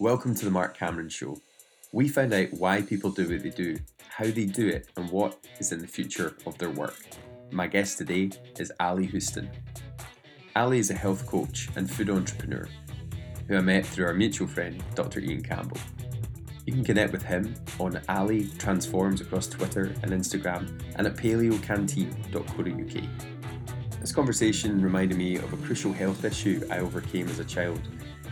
Welcome to the Mark Cameron Show. We find out why people do what they do, how they do it, and what is in the future of their work. My guest today is Ally Houston. Ally is a health coach and food entrepreneur who I met through our mutual friend, Dr. Iain Campbell. You can connect with him on Ally Transforms across Twitter and Instagram and at paleocanteen.co.uk. This conversation reminded me of a crucial health issue I overcame as a child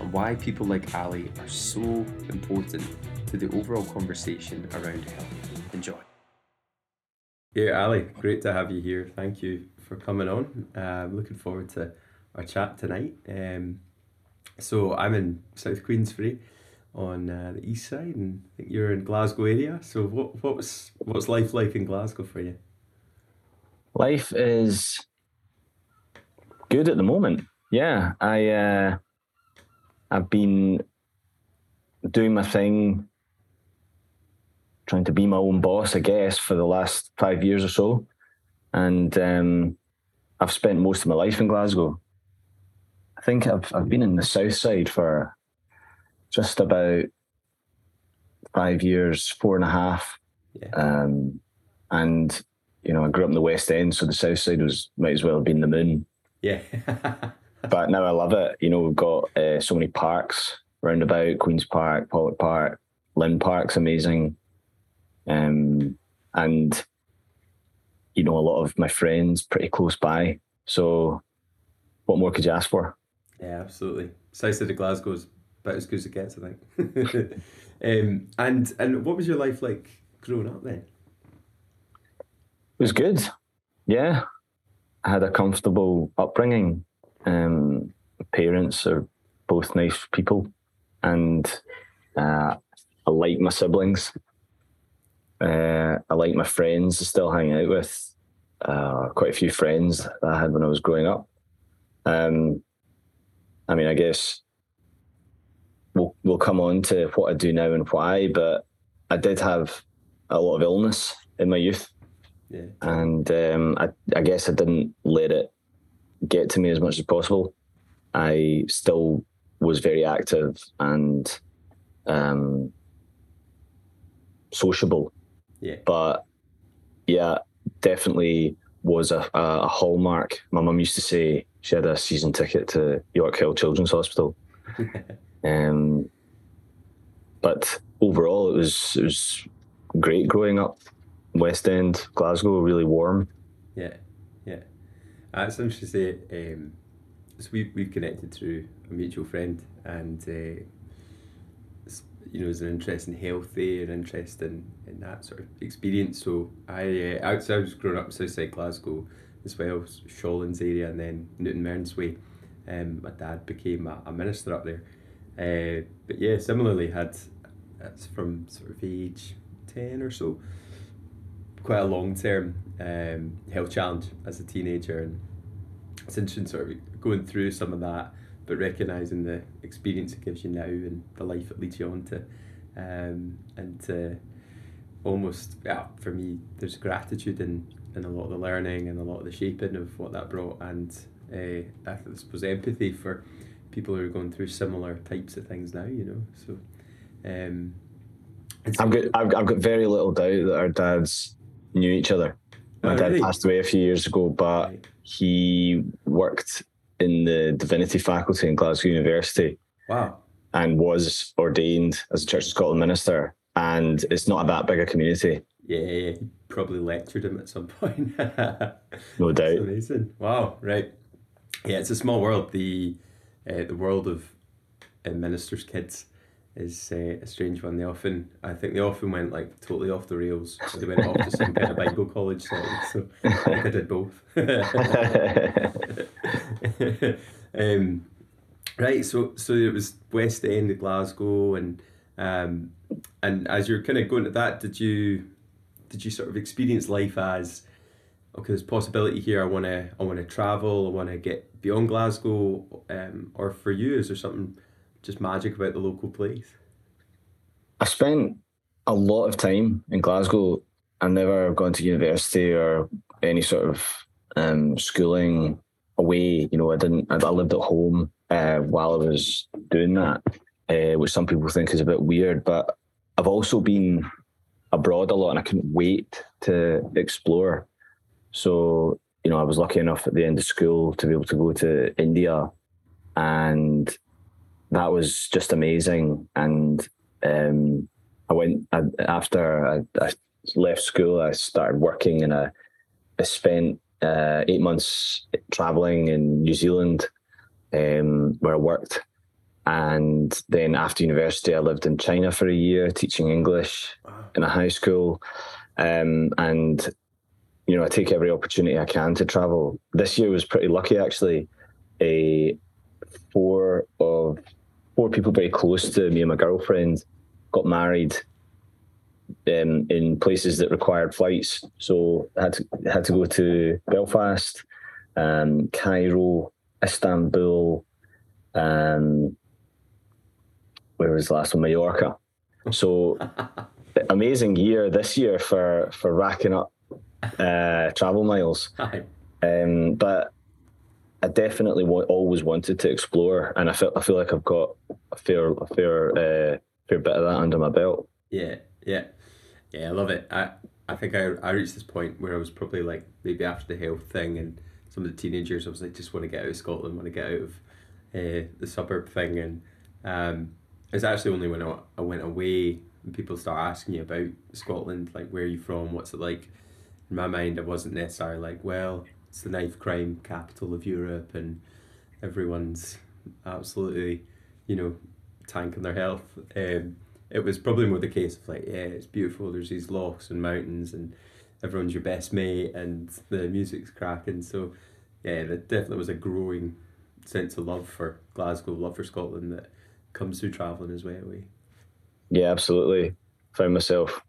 and why people like Ally are so important to the overall conversation around health. Enjoy. Yeah, Ally, great to have you here. Thank you for coming on. Uh, I'm looking forward to our chat tonight. Um, so I'm in South Queensferry on uh, the east side, and I think you're in Glasgow area. So what what's what's life like in Glasgow for you? Life is good at the moment. Yeah, I uh, I've been doing my thing, trying to be my own boss, I guess, for the last five years or so, and um, I've spent most of my life in Glasgow. I think I've I've been in the south side for just about five years, four and a half. Yeah. Um, and you know, I grew up in the West End, so the South Side was might as well have been the moon. Yeah. but now I love it. You know, we've got uh, so many parks round about Queens Park, Pollok Park, Linn Park's amazing. Um, and you know, a lot of my friends pretty close by. So, what more could you ask for? Yeah, absolutely. South side of Glasgow is about as good as it gets, I think. um, and and what was your life like growing up then? It was good. Yeah, I had a comfortable upbringing. Um, parents are both nice people, and uh, I like my siblings. Uh, I like my friends. I still hang out with uh, quite a few friends that I had when I was growing up. Um, I mean, I guess we'll we'll come on to what I do now and why, but I did have a lot of illness in my youth. Yeah. And um, I, I guess I didn't let it get to me as much as possible. I still was very active and um, sociable. Yeah. But yeah, definitely was a, a hallmark. My mum used to say she had a season ticket to Yorkhill Children's Hospital. um, but overall, it was it was great growing up. West End, Glasgow, really warm. Yeah, yeah. That's interesting to say. Um, so we we've connected through a mutual friend, and uh, you know, there's an interest in healthy and interest in, in that sort of experience. So I, uh, I, I was growing up Southside Glasgow as well, Shawlands area, and then Newton Mearns Way. Um, my dad became a, a minister up there. Uh, but yeah, similarly had that's from sort of age ten or so. Quite a long term um, health challenge as a teenager, and it's interesting sort of going through some of that, but recognizing the experience it gives you now and the life it leads you on to, um, and to almost yeah for me there's gratitude in in a lot of the learning and a lot of the shaping of what that brought, and uh, I suppose empathy for people who are going through similar types of things now. You know, so. Um, I've got I've, I've got very little doubt that our dads knew each other. My oh, dad really? passed away a few years ago, but he worked in the divinity faculty in Glasgow University. Wow. And was ordained as a Church of Scotland minister. And it's not that big a community. Yeah, yeah, probably lectured him at some point. no doubt. That's amazing. Wow, right. Yeah, it's a small world. The uh, the world of uh, ministers' kids is uh, a strange one. They often, I think, they often went like totally off the rails. So They went off to some kind of Bible college setting. So I think I did both. um, right. So so it was West End of Glasgow, and um, and as you're kind of going to that, did you did you sort of experience life as okay? There's possibility here. I want to I want to travel. I want to get beyond Glasgow. Um, or for you, is there something? Just magic about the local place? I spent a lot of time in Glasgow. I've never gone to university or any sort of um, schooling away. You know, I didn't. I lived at home uh, while I was doing that. uh, which some people think is a bit weird. But I've also been abroad a lot, and I couldn't wait to explore. So you know, I was lucky enough at the end of school to be able to go to India, and that was just amazing. And um, I went I, after I, I, left school. I started working in I spent uh, eight months traveling in New Zealand, um, where I worked, and then after university, I lived in China for a year teaching English in a high school, um, and you know I take every opportunity I can to travel. This year was pretty lucky actually. A four people very close to me and my girlfriend got married um, in places that required flights. So I had to had to go to Belfast, um, Cairo, Istanbul, um, where was the last one? Mallorca. So amazing year this year for for racking up uh, travel miles. Um, but I definitely always wanted to explore, and I feel I feel like I've got a fair a fair uh, fair bit of that under my belt. Yeah, yeah. Yeah, I love it. I I think I, I reached this point where I was probably like maybe after the health thing and some of the teenagers, I was like, just want to get out of Scotland, want to get out of uh, the suburb thing. And um, it's actually only when I, I went away and people start asking you about Scotland, like, where are you from? What's it like? In my mind, I wasn't necessarily like, well, it's the knife crime capital of Europe and everyone's absolutely, you know, tanking their health. Um, it was probably more the case of like, yeah, it's beautiful. There's these lochs and mountains, and everyone's your best mate, and the music's cracking. So, yeah, there definitely was a growing sense of love for Glasgow, love for Scotland that comes through travelling as well. Yeah, absolutely. Found myself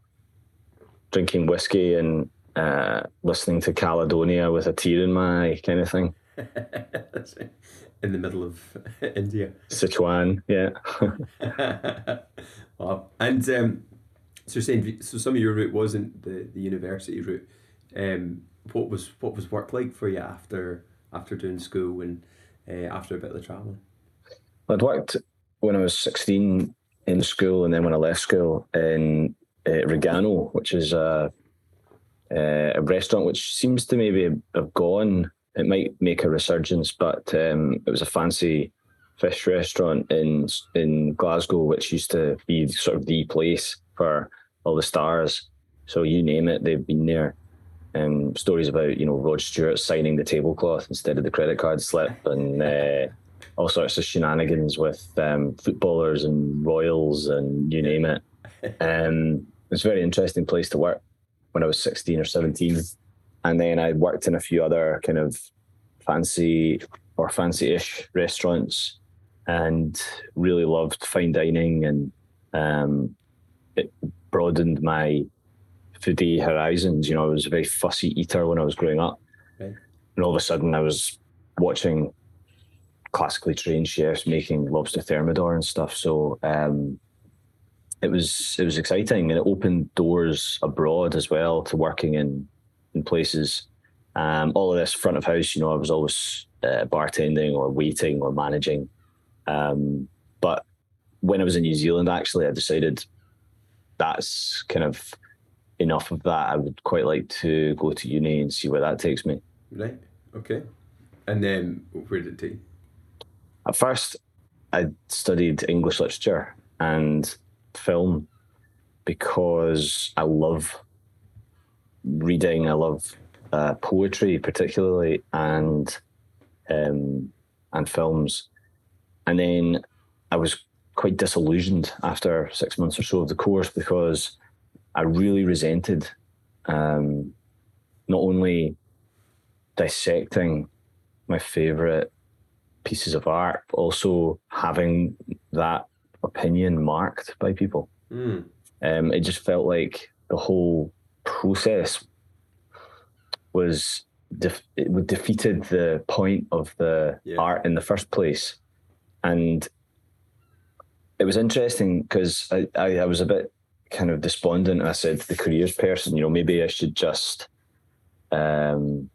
drinking whiskey and uh, listening to Caledonia with a tear in my eye, kind of thing. in the middle of India. Sichuan, yeah. wow. And um, so you're saying so some of your route wasn't the, the university route. Um, what was what was work like for you after after doing school and uh, after a bit of the traveling? I'd worked when I was sixteen in school, and then when I left school in uh, Rogano, which is a, uh, a restaurant which seems to maybe have gone it might make a resurgence, but um, it was a fancy fish restaurant in in Glasgow, which used to be sort of the place for all the stars. So you name it, they've been there. Um, stories about you know Rod Stewart signing the tablecloth instead of the credit card slip, and uh, all sorts of shenanigans with um, footballers and royals and you name it. Um, it's a very interesting place to work when I was sixteen or seventeen and then I worked in a few other kind of fancy or fancy-ish restaurants, and really loved fine dining, and um, it broadened my foodie horizons. You know, I was a very fussy eater when I was growing up, right. and all of a sudden I was watching classically trained chefs making lobster thermidor and stuff. So um, it was it was exciting, and it opened doors abroad as well to working in in places. Um, all of this front of house, you know, I was always uh, bartending or waiting or managing. Um, but when I was in New Zealand, actually, I decided that's kind of enough of that. I would quite like to go to uni and see where that takes me. Right. Okay. And then where did it take? At first, I studied English literature and film because I love reading. I love uh, poetry, particularly, and um, and films. And then I was quite disillusioned after six months or so of the course because I really resented um, not only dissecting my favorite pieces of art, but also having that opinion marked by people. Mm. Um, it just felt like the whole process was def- it defeated the point of the yeah. art in the first place, and it was interesting because I, I, I was a bit kind of despondent. I said the careers person, you know, maybe I should just um,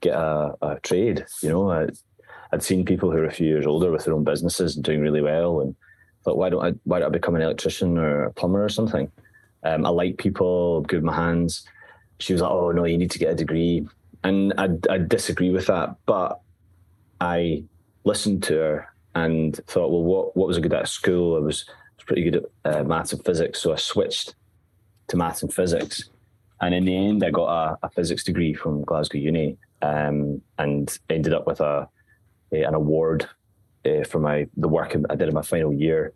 get a, a trade. You know, I, I'd seen people who were a few years older with their own businesses and doing really well, and thought, why don't I why don't I become an electrician or a plumber or something? Um, I like people, good with my hands. She was like, oh no, you need to get a degree, and I I disagree with that, but I listened to her and thought, well, what what was I good at school? I was, was pretty good at uh, maths and physics, so I switched to maths and physics. And in the end, I got a, a physics degree from Glasgow Uni, um, and ended up with a, a an award uh, for my the work I did in my final year,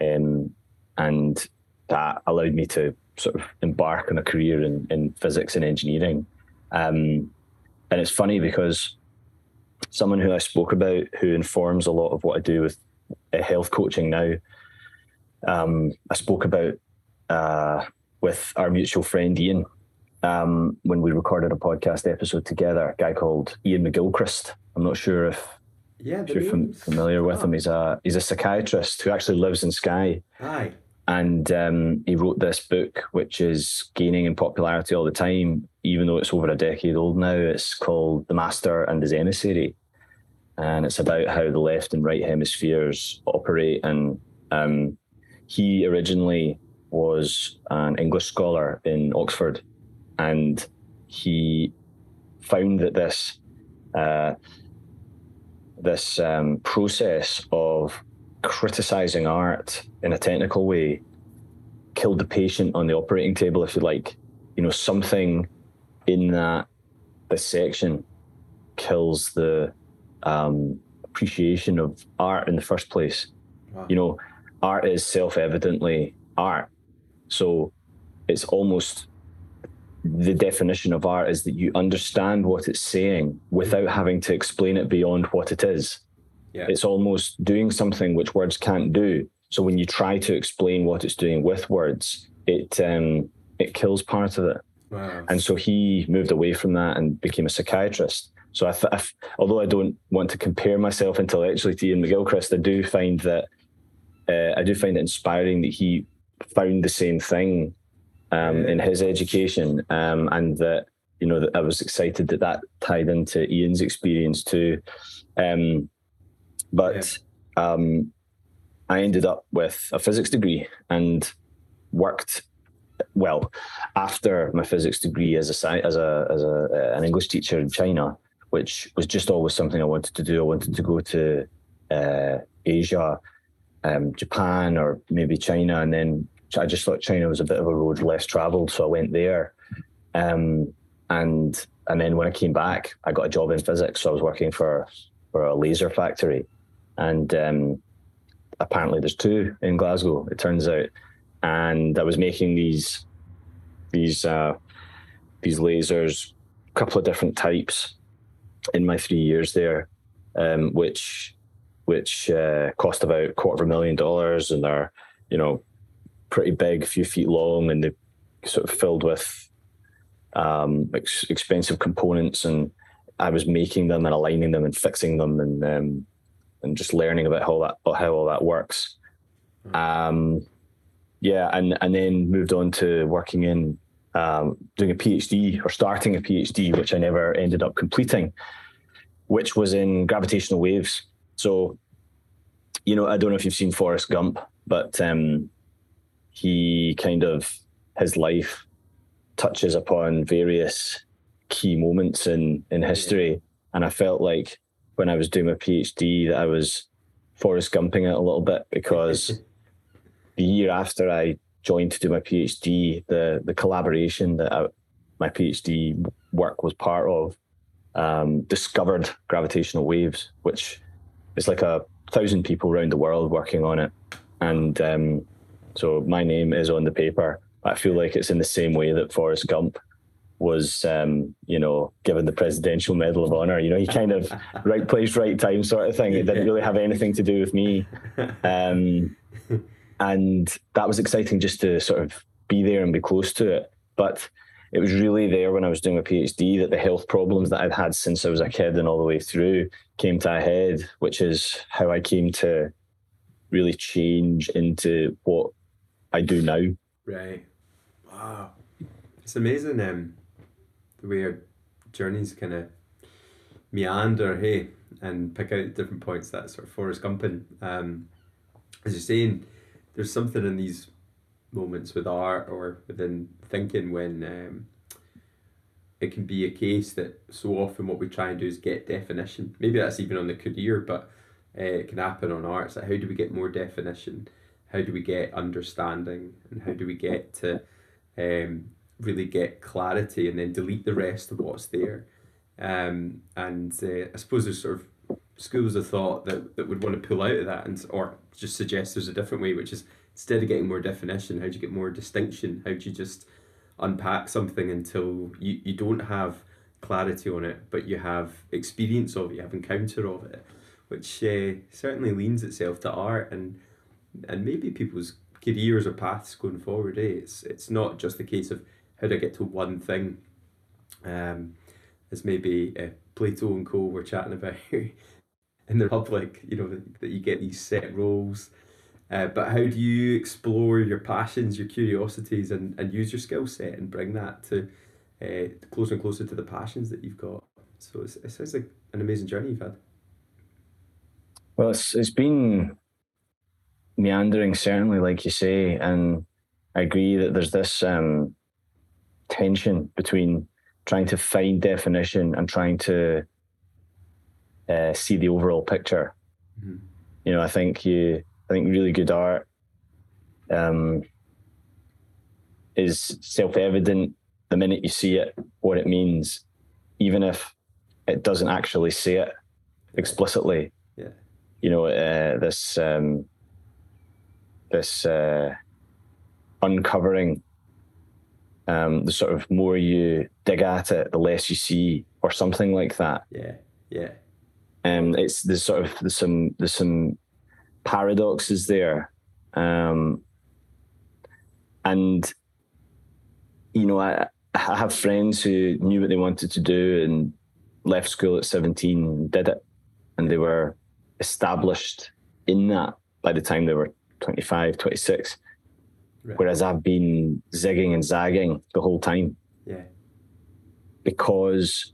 um, and that allowed me to sort of embark on a career in, in physics and engineering. Um, and it's funny because someone who I spoke about who informs a lot of what I do with uh, health coaching now. Um, I spoke about uh, with our mutual friend Iain um, when we recorded a podcast episode together. A guy called Iain McGilchrist. I'm not sure if, Yeah, if you're fam- familiar with Ah. him. He's a he's a psychiatrist who actually lives in Skye Aye. and um, he wrote this book, which is gaining in popularity all the time, even though it's over a decade old now. It's called The Master and His Emissary, and it's about how the left and right hemispheres operate. And um, he originally was an English scholar in Oxford, and he found that this uh, this um, process of criticizing art in a technical way killed the patient on the operating table, if you like. You know, something in that this section kills the um, appreciation of art in the first place. Wow. You know, art is self-evidently art, so it's almost the definition of art is that you understand what it's saying without having to explain it beyond what it is Yeah. it's almost doing something which words can't do. So when you try to explain what it's doing with words, it um, it kills part of it. wow. And so he moved away from that and became a psychiatrist. So I, th- I f- although I don't want to compare myself intellectually to Iain McGilchrist, I do find that uh, I do find it inspiring that he found the same thing um, in his education, um, and that you know that I was excited that that tied into Iain's experience too. Um, but um, I ended up with a physics degree and worked well after my physics degree as a sci- as a as a uh, an English teacher in China, which was just always something I wanted to do. I wanted to go to uh, Asia, um, Japan, or maybe China, and then I just thought China was a bit of a road less travelled, so I went there. Um, and and then when I came back, I got a job in physics. So I was working for for a laser factory, and um, apparently there's two in Glasgow. It turns out, and I was making these these uh, these lasers, a couple of different types, in my three years there, um, which which uh, cost about a quarter of a million dollars, and they're you know pretty big, a few feet long, and they're sort of filled with um, ex- expensive components. And I was making them and aligning them and fixing them, and um, and just learning about how that how all that works. Um, yeah, and and then moved on to working in um, doing a PhD or starting a PhD, which I never ended up completing, which was in gravitational waves. So, you know, I don't know if you've seen Forrest Gump, but um, he kind of his life touches upon various key moments in in history, and I felt like when I was doing my PhD that I was Forrest Gumping it a little bit because the year after I joined to do my PhD, the the collaboration that I, my PhD work was part of um, discovered gravitational waves, which is like a thousand people around the world working on it, and um, so my name is on the paper. I feel like it's in the same way that Forrest Gump was, um, you know, given the Presidential Medal of Honor. You know, he kind of right place, right time sort of thing. It didn't really have anything to do with me. Um, and that was exciting just to sort of be there and be close to it. But it was really there when I was doing my PhD that the health problems that I'd had since I was a kid and all the way through came to a head, which is how I came to really change into what I do now. Right. Wow. It's amazing um, the way our journeys kind of meander, hey, and pick out different points that sort of Forrest Gumping. Um, as you're saying, there's something in these moments with art or within thinking when um, it can be a case that so often what we try and do is get definition. Maybe that's even on the career, but uh, it can happen on art. So how do we get more definition? How do we get understanding? And how do we get to um, really get clarity and then delete the rest of what's there? Um, and uh, I suppose there's sort of schools of thought that, that would want to pull out of that and or just suggest there's a different way, which is instead of getting more definition, how do you get more distinction? How do you just unpack something until you, you don't have clarity on it, but you have experience of it, you have encounter of it, which uh, certainly leans itself to art and and maybe people's careers or paths going forward. Eh? It's it's not just the case of how do I get to one thing. Um, as maybe uh, Plato and Co were chatting about in the public, you know, that you get these set roles. Uh, but how do you explore your passions, your curiosities, and, and use your skill set and bring that to uh, closer and closer to the passions that you've got? So it's, it sounds like an amazing journey you've had. Well, it's, it's been meandering, certainly, like you say. And I agree that there's this um, tension between trying to find definition and trying to uh, see the overall picture. Mm-hmm. You know, I think you, I think really good art um, is self-evident the minute you see it, what it means, even if it doesn't actually say it explicitly. Yeah. You know, uh, this um, this uh, uncovering um, the sort of more you dig at it, the less you see, or something like that. Yeah, yeah. Um, it's there's sort of there's some there's some paradoxes there, um, and you know I I have friends who knew what they wanted to do and left school at seventeen and did it, and they were established in that by the time they were 25, 26 Right. Whereas I've been zigging and zagging the whole time. Yeah. Because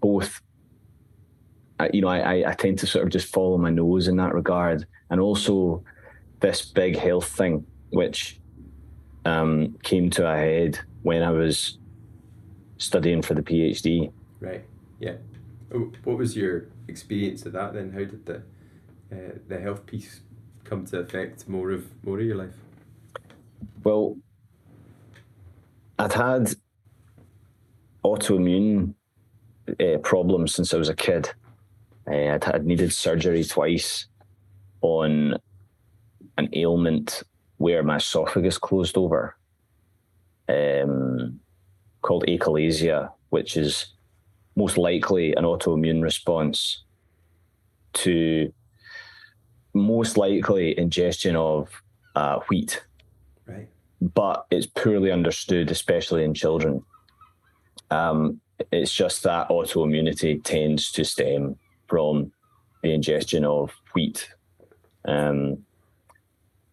both, you know, I, I tend to sort of just follow my nose in that regard. And also this big health thing, which um, came to a head when I was studying for the PhD. Right. Yeah. Oh, what was your experience of that then? How did the uh, the health piece come to affect more of more of your life? Well, I'd had autoimmune uh, problems since I was a kid. Uh, I'd had needed surgery twice on an ailment where my esophagus closed over, um, called achalasia, which is most likely an autoimmune response to most likely ingestion of uh, wheat Right. But it's poorly understood, especially in children. Um, it's just that autoimmunity tends to stem from the ingestion of wheat um,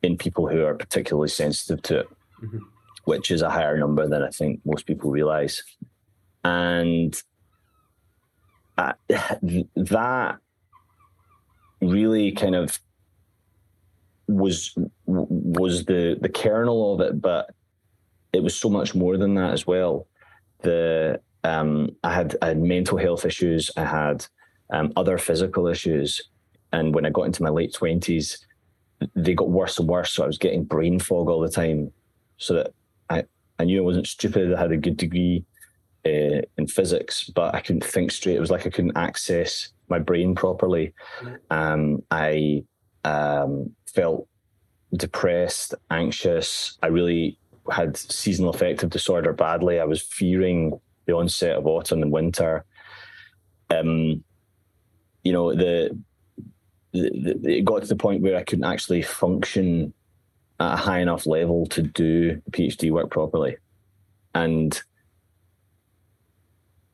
in people who are particularly sensitive to it, mm-hmm. which is a higher number than I think most people realize. And uh, that really kind of was was the the kernel of it, but it was so much more than that as well. The um, I had I had mental health issues. I had um, other physical issues, and when I got into my late twenties, they got worse and worse. So I was getting brain fog all the time. So that I I knew I wasn't stupid. I had a good degree uh, in physics, but I couldn't think straight. It was like I couldn't access my brain properly. Um, I um, felt depressed, anxious. I really had seasonal affective disorder badly. I was fearing the onset of autumn and winter. Um, you know, the, the, the, it got to the point where I couldn't actually function at a high enough level to do PhD work properly, and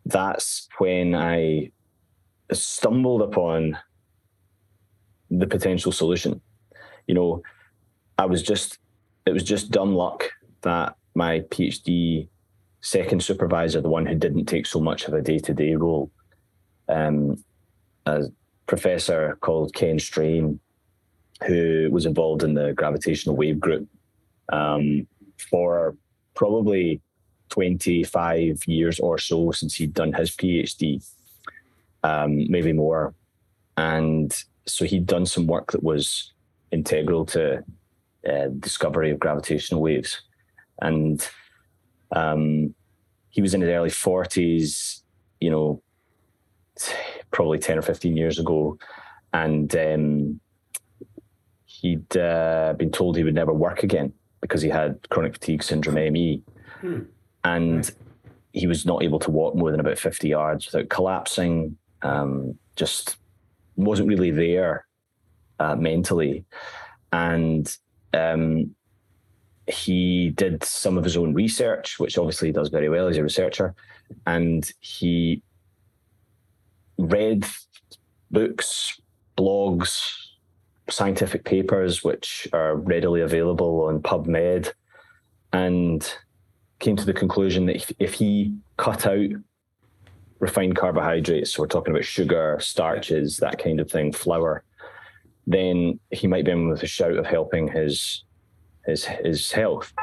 that's when I stumbled upon the potential solution. You know, I was just it was just dumb luck that my PhD second supervisor, the one who didn't take so much of a day to day role, um, a professor called Ken Strain, who was involved in the gravitational wave group um, for probably 25 years or so since he'd done his PhD, um, maybe more. And so he'd done some work that was integral to uh, discovery of gravitational waves. And um, he was in his early 40s, you know, probably 10 or 15 years ago. And um, he'd uh, been told he would never work again because he had chronic fatigue syndrome ME. Hmm. And he was not able to walk more than about 50 yards without collapsing, um, just wasn't really there uh, mentally. And um, he did some of his own research, which obviously he does very well as a researcher. And he read books, blogs, scientific papers, which are readily available on PubMed, and came to the conclusion that if, if he cut out refined carbohydrates, so we're talking about sugar, starches, that kind of thing, flour, then he might be in with a shout of helping his his his health.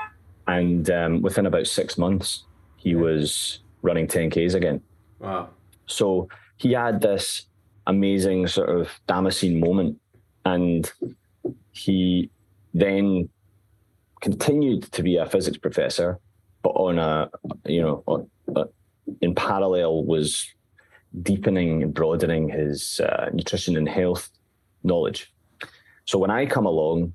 And um, within about six months, he was running 10Ks again. Wow. So he had this amazing sort of Damascene moment. And he then continued to be a physics professor, but on a, you know, on, in parallel was deepening and broadening his uh, nutrition and health knowledge. So when I come along,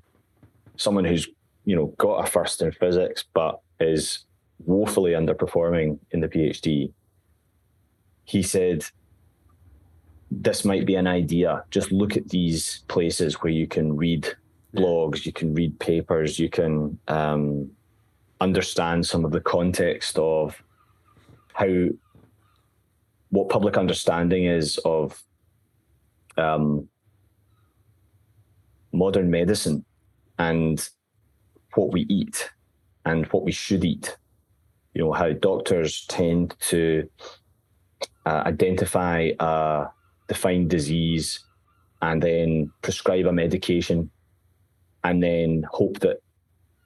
someone who's you know got a first in physics but is woefully underperforming in the PhD, he said, "This might be an idea. Just look at these places where you can read blogs, you can read papers, you can um, understand some of the context of how what public understanding is of um, modern medicine and what we eat and what we should eat. You know, how doctors tend to uh, identify a defined disease and then prescribe a medication and then hope that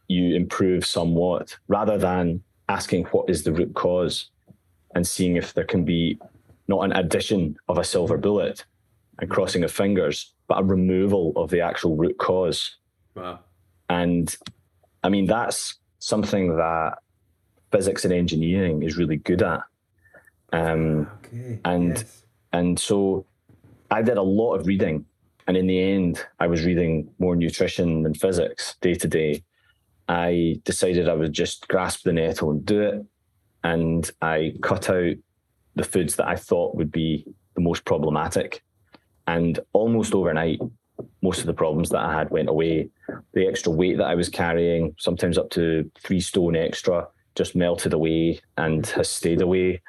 you improve somewhat rather than asking what is the root cause and seeing if there can be not an addition of a silver bullet and crossing of fingers, but a removal of the actual root cause. Wow. And I mean, that's something that physics and engineering is really good at. Um, okay. And yes. and so I did a lot of reading, and in the end, I was reading more nutrition than physics day to day. I decided I would just grasp the nettle and do it, and I cut out the foods that I thought would be the most problematic. And almost overnight, most of the problems that I had went away. The extra weight that I was carrying, sometimes up to three stone extra, just melted away and has stayed away.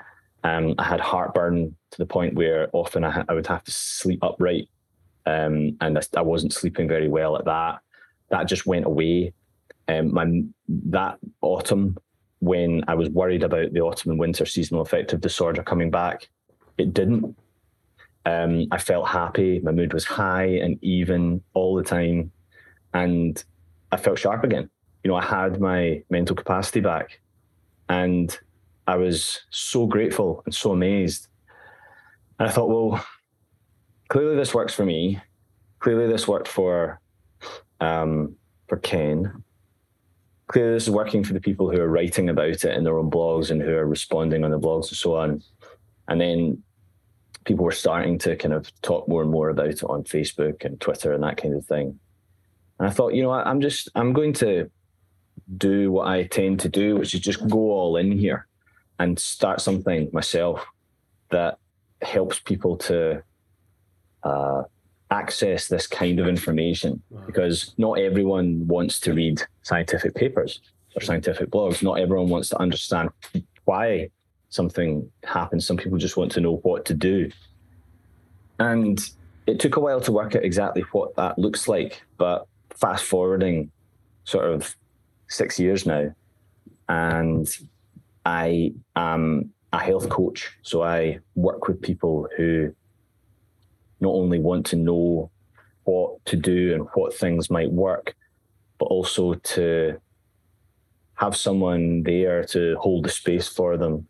Um, I had heartburn to the point where often I, I would have to sleep upright, um, and I, I, wasn't sleeping very well at that. That just went away. Um, my that autumn, when I was worried about the autumn and winter seasonal affective disorder coming back, it didn't. Um, I felt happy. My mood was high and even all the time. And I felt sharp again. You know, I had my mental capacity back. And I was so grateful and so amazed. And I thought, well, clearly this works for me. Clearly this worked for um, for Ken. Clearly this is working for the people who are writing about it in their own blogs and who are responding on the blogs and so on. And then people were starting to kind of talk more and more about it on Facebook and Twitter and that kind of thing. And I thought, you know, I'm just I'm going to do what I tend to do, which is just go all in here and start something myself that helps people to uh, access this kind of information wow. because not everyone wants to read scientific papers or scientific blogs. Not everyone wants to understand why something happens. Some people just want to know what to do. And it took a while to work out exactly what that looks like. But fast forwarding sort of six years now, and I am a health coach. So I work with people who not only want to know what to do and what things might work, but also to have someone there to hold the space for them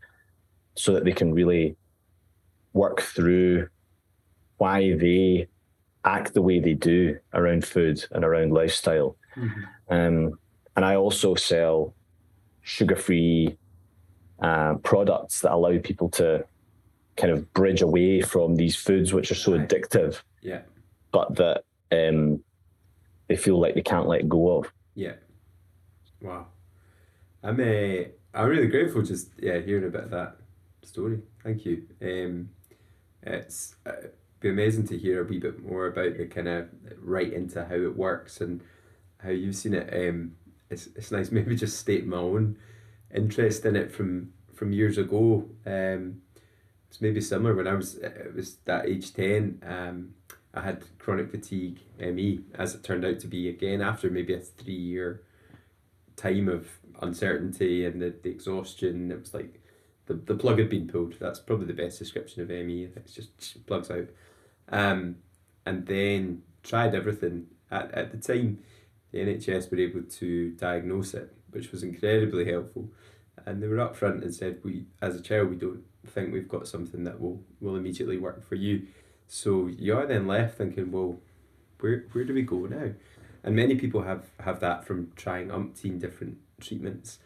so that they can really work through why they act the way they do around food and around lifestyle. Mm-hmm. Um, and I also sell sugar free uh, products that allow people to kind of bridge away from these foods which are so right. addictive. Yeah. But that um, they feel like they can't let go of. Yeah. Wow. I'm uh, I'm really grateful just yeah hearing about that story. Thank you. Um, it's uh, be amazing to hear a wee bit more about the kind of right into how it works and how you've seen it. Um, it's it's nice maybe just state my own interest in it from from years ago. Um, it's maybe similar when I was it was that age ten. Um, I had chronic fatigue ME as it turned out to be again after maybe a three year time of uncertainty and the, the exhaustion. It was like the, the plug had been pulled. That's probably the best description of ME. It's just plugs out. Um, and then tried everything. At, at the time, the NHS were able to diagnose it, which was incredibly helpful. And they were upfront and said, "We, as a child, we don't think we've got something that will will immediately work for you." So you are then left thinking, "Well, where where do we go now?" And many people have have that from trying umpteen different treatments,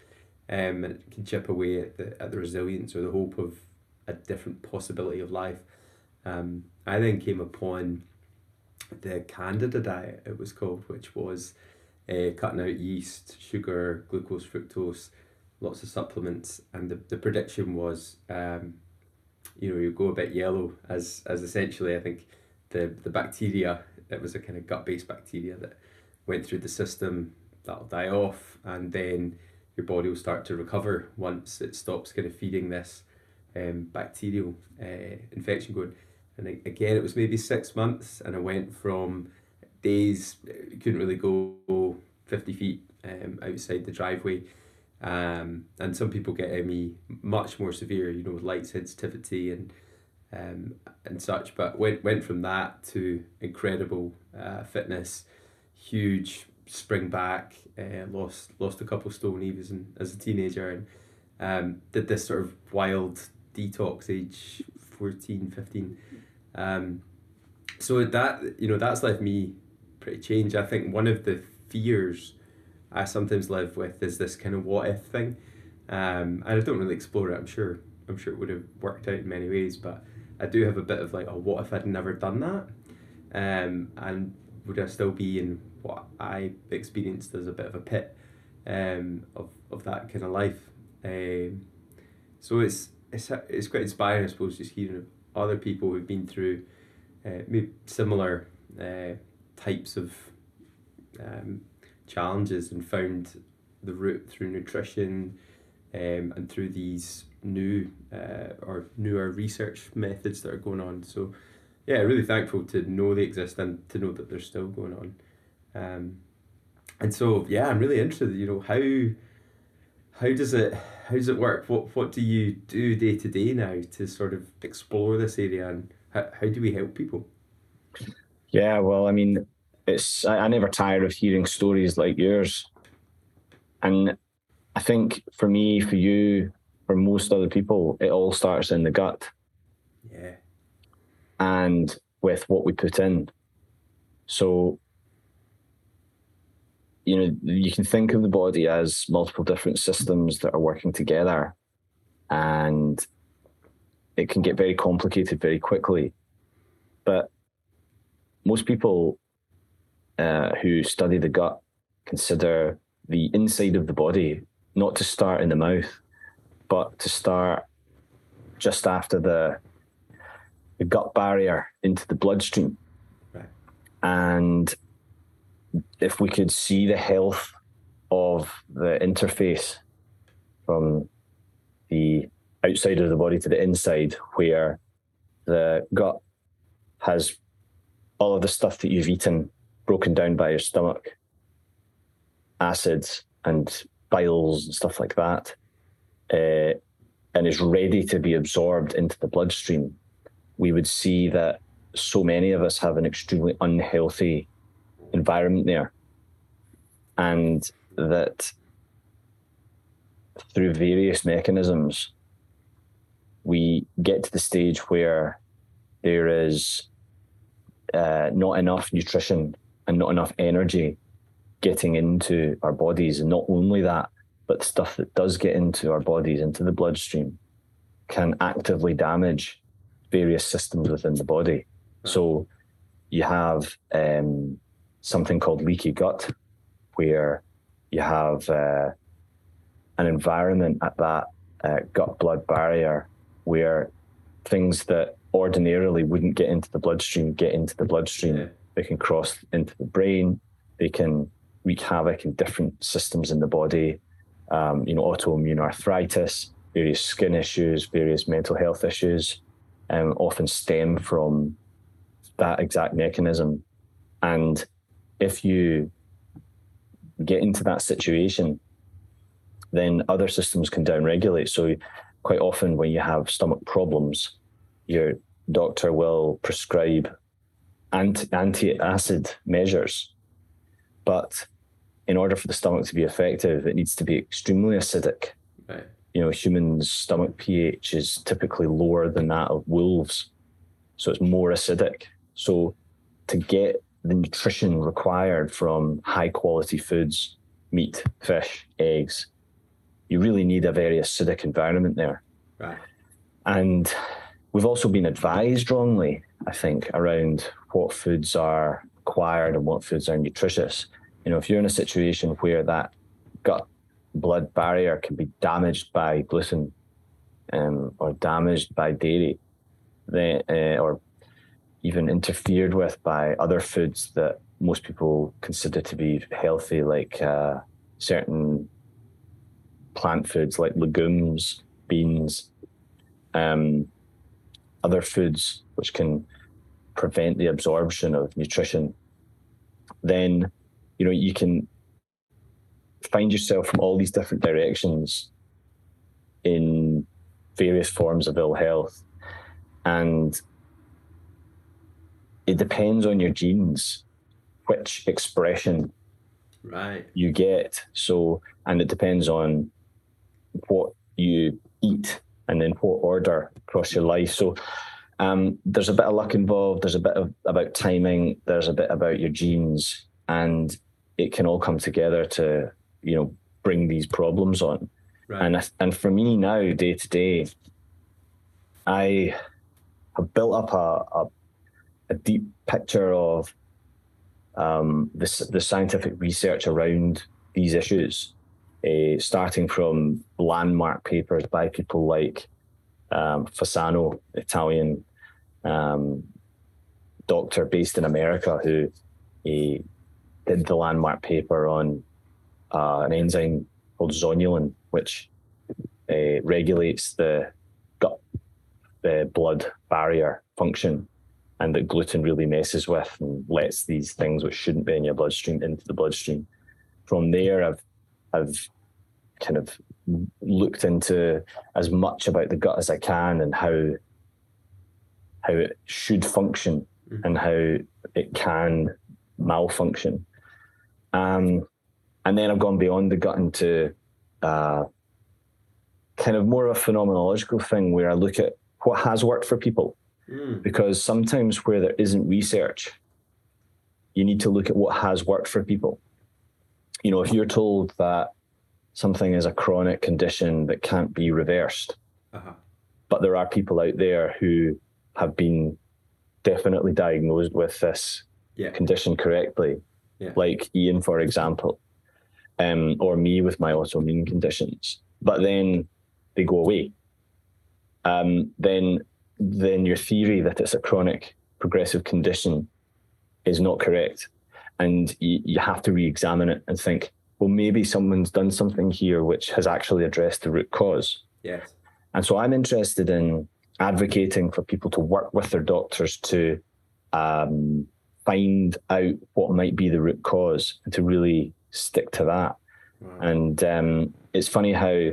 um, and it can chip away at the at the resilience or the hope of a different possibility of life. Um, I then came upon the Candida diet, it was called, which was uh, cutting out yeast, sugar, glucose, fructose, lots of supplements, and the, the prediction was, um, you know, you go a bit yellow as as essentially I think the the bacteria it was a kind of gut based bacteria that went through the system that'll die off, and then your body will start to recover once it stops kind of feeding this um, bacterial uh, infection going. And again, it was maybe six months, and I went from days couldn't really go 50 feet um, outside the driveway. Um, and some people get ME much more severe, you know, with light sensitivity and um, and such. But went went from that to incredible uh, fitness, huge spring back, uh, lost lost a couple stone even as a teenager, and um, did this sort of wild detox age 14, 15 um, so that you know that's left me pretty changed. I think one of the fears I sometimes live with is this kind of what if thing, um, and I don't really explore it. I'm sure I'm sure it would have worked out in many ways, but I do have a bit of like, oh, what if I'd never done that, um, and would I still be in what I experienced as a bit of a pit, um, of of that kind of life, um, so it's it's it's quite inspiring, I suppose, just hearing other people who've been through uh, maybe similar uh, types of um, challenges and found the route through nutrition um, and through these new uh, or newer research methods that are going on. So, yeah, really thankful to know they exist and to know that they're still going on. Um, and so, yeah, I'm really interested. You know, how how does it how does it work? What what do you do day to day now to sort of explore this area and how, how do we help people? Yeah, well, I mean, it's I, I never tire of hearing stories like yours. And I think for me, for you, for most other people, it all starts in the gut. Yeah. And with what we put in. So you know, you can think of the body as multiple different systems that are working together, and it can get very complicated very quickly. But most people uh, who study the gut consider the inside of the body not to start in the mouth, but to start just after the the gut barrier into the bloodstream. Right. And if we could see the health of the interface from the outside of the body to the inside, where the gut has all of the stuff that you've eaten broken down by your stomach, acids and biles and stuff like that, uh, and is ready to be absorbed into the bloodstream, we would see that so many of us have an extremely unhealthy environment there. And that through various mechanisms, we get to the stage where there is uh, not enough nutrition and not enough energy getting into our bodies. And not only that, but stuff that does get into our bodies, into the bloodstream, can actively damage various systems within the body. So you have um, something called leaky gut, where you have uh, an environment at that uh, gut blood barrier where things that ordinarily wouldn't get into the bloodstream get into the bloodstream. Yeah. They can cross into the brain. They can wreak havoc in different systems in the body. Um, you know, autoimmune arthritis, various skin issues, various mental health issues, um, often stem from that exact mechanism. And if you get into that situation, then other systems can downregulate. So, quite often, when you have stomach problems, your doctor will prescribe anti acid measures. But in order for the stomach to be effective, it needs to be extremely acidic. Right. You know, humans' stomach pH is typically lower than that of wolves. So it's more acidic. So to get the nutrition required from high quality foods, meat, fish, eggs, you really need a very acidic environment there. Right. And we've also been advised wrongly, I think, around what foods are acquired and what foods are nutritious. You know, if you're in a situation where that gut blood barrier can be damaged by gluten um, or damaged by dairy, then, uh, or even interfered with by other foods that most people consider to be healthy, like uh, certain plant foods like legumes, beans, um, other foods which can prevent the absorption of nutrition, then you know you can find yourself from all these different directions in various forms of ill health. And it depends on your genes which expression right. you get. So and it depends on what you eat and in what order across your life. So um, there's a bit of luck involved. There's a bit of about timing. There's a bit about your genes and it can all come together to you know bring these problems on. Right. and and for me now day to day i have built up a, a a deep picture of um, the, the scientific research around these issues, uh, starting from landmark papers by people like um, Fasano, Italian um, doctor based in America, who uh, did the landmark paper on uh, an enzyme called zonulin, which uh, regulates the gut the blood barrier function and that gluten really messes with and lets these things which shouldn't be in your bloodstream into the bloodstream. From there, I've I've kind of looked into as much about the gut as I can and how how it should function mm-hmm. and how it can malfunction. Um, and then I've gone beyond the gut into uh, kind of more of a phenomenological thing where I look at what has worked for people Mm. Because sometimes where there isn't research, you need to look at what has worked for people. You know, if you're told that something is a chronic condition that can't be reversed, uh-huh. but there are people out there who have been definitely diagnosed with this yeah. condition correctly, yeah. like Iain, for example, um, or me with my autoimmune conditions, but then they go away. Um, then then your theory that it's a chronic progressive condition is not correct. And you, you have to re examine it and think, well, maybe someone's done something here which has actually addressed the root cause. Yes. And so I'm interested in advocating for people to work with their doctors to um, find out what might be the root cause and to really stick to that. And um, it's funny how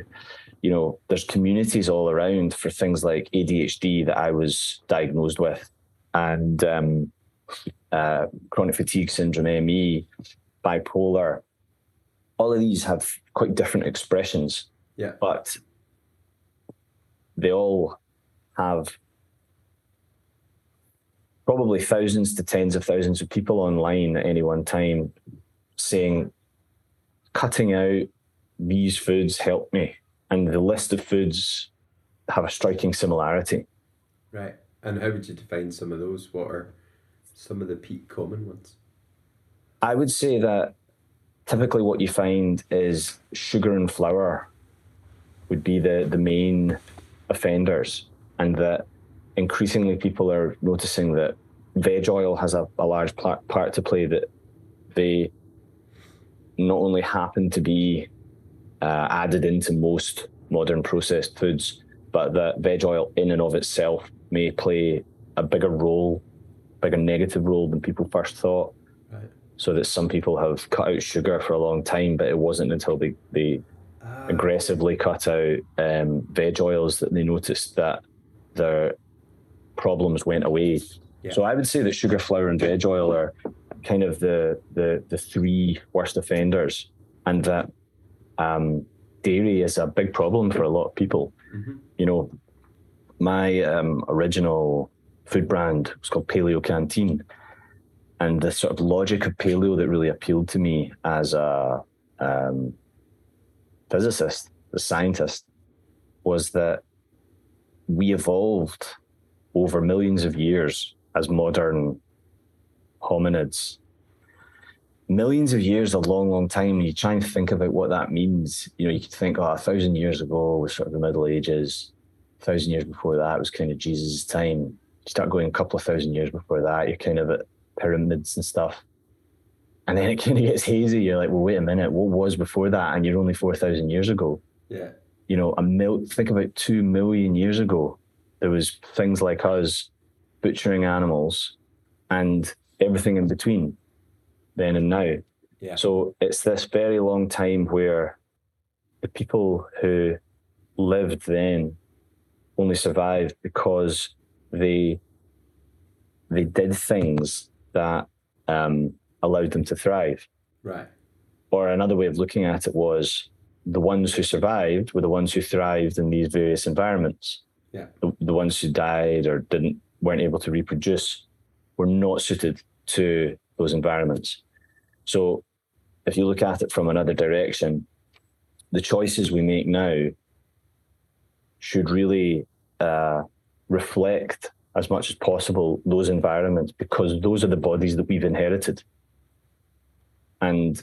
you know, there's communities all around for things like ADHD that I was diagnosed with. and um, uh, chronic fatigue syndrome, ME, bipolar. All of these have quite different expressions. Yeah. But they all have probably thousands to tens of thousands of people online at any one time saying, cutting out these foods help me. And the list of foods have a striking similarity. Right. And how would you define some of those? What are some of the peak common ones? I would say that typically what you find is sugar and flour would be the, the main offenders, and that increasingly people are noticing that veg oil has a, a large part to play, that they not only happen to be uh, added into most modern processed foods, but that veg oil in and of itself may play a bigger role, bigger negative role than people first thought. Right. So that some people have cut out sugar for a long time, but it wasn't until they, they uh, aggressively cut out um, veg oils that they noticed that their problems went away. Yeah. So I would say that sugar, flour, and veg oil are kind of the the, the three worst offenders, and that um, dairy is a big problem for a lot of people. Mm-hmm. You know, my um, original food brand was called Paleo Canteen, and the sort of logic of paleo that really appealed to me as a um, physicist, a scientist, was that we evolved over millions of years as modern hominids. Millions of years, a long, long time. You try and think about what that means. You know, you could think, oh, a thousand years ago was sort of the Middle Ages. A thousand years before that was kind of Jesus' time. You start going a couple of thousand years before that, you're kind of at pyramids and stuff. And then it kind of gets hazy. You're like, well, wait a minute, what was before that? And you're only 4,000 years ago. Yeah. You know, a mil- think about two million years ago. There was things like us butchering animals and everything in between then and now. Yeah. So it's this very long time where the people who lived then only survived because they they did things that um, allowed them to thrive. Right. Or another way of looking at it was the ones who survived were the ones who thrived in these various environments. Yeah. The, the ones who died or didn't weren't able to reproduce were not suited to those environments. So if you look at it from another direction, the choices we make now should really uh, reflect as much as possible those environments because those are the bodies that we've inherited. And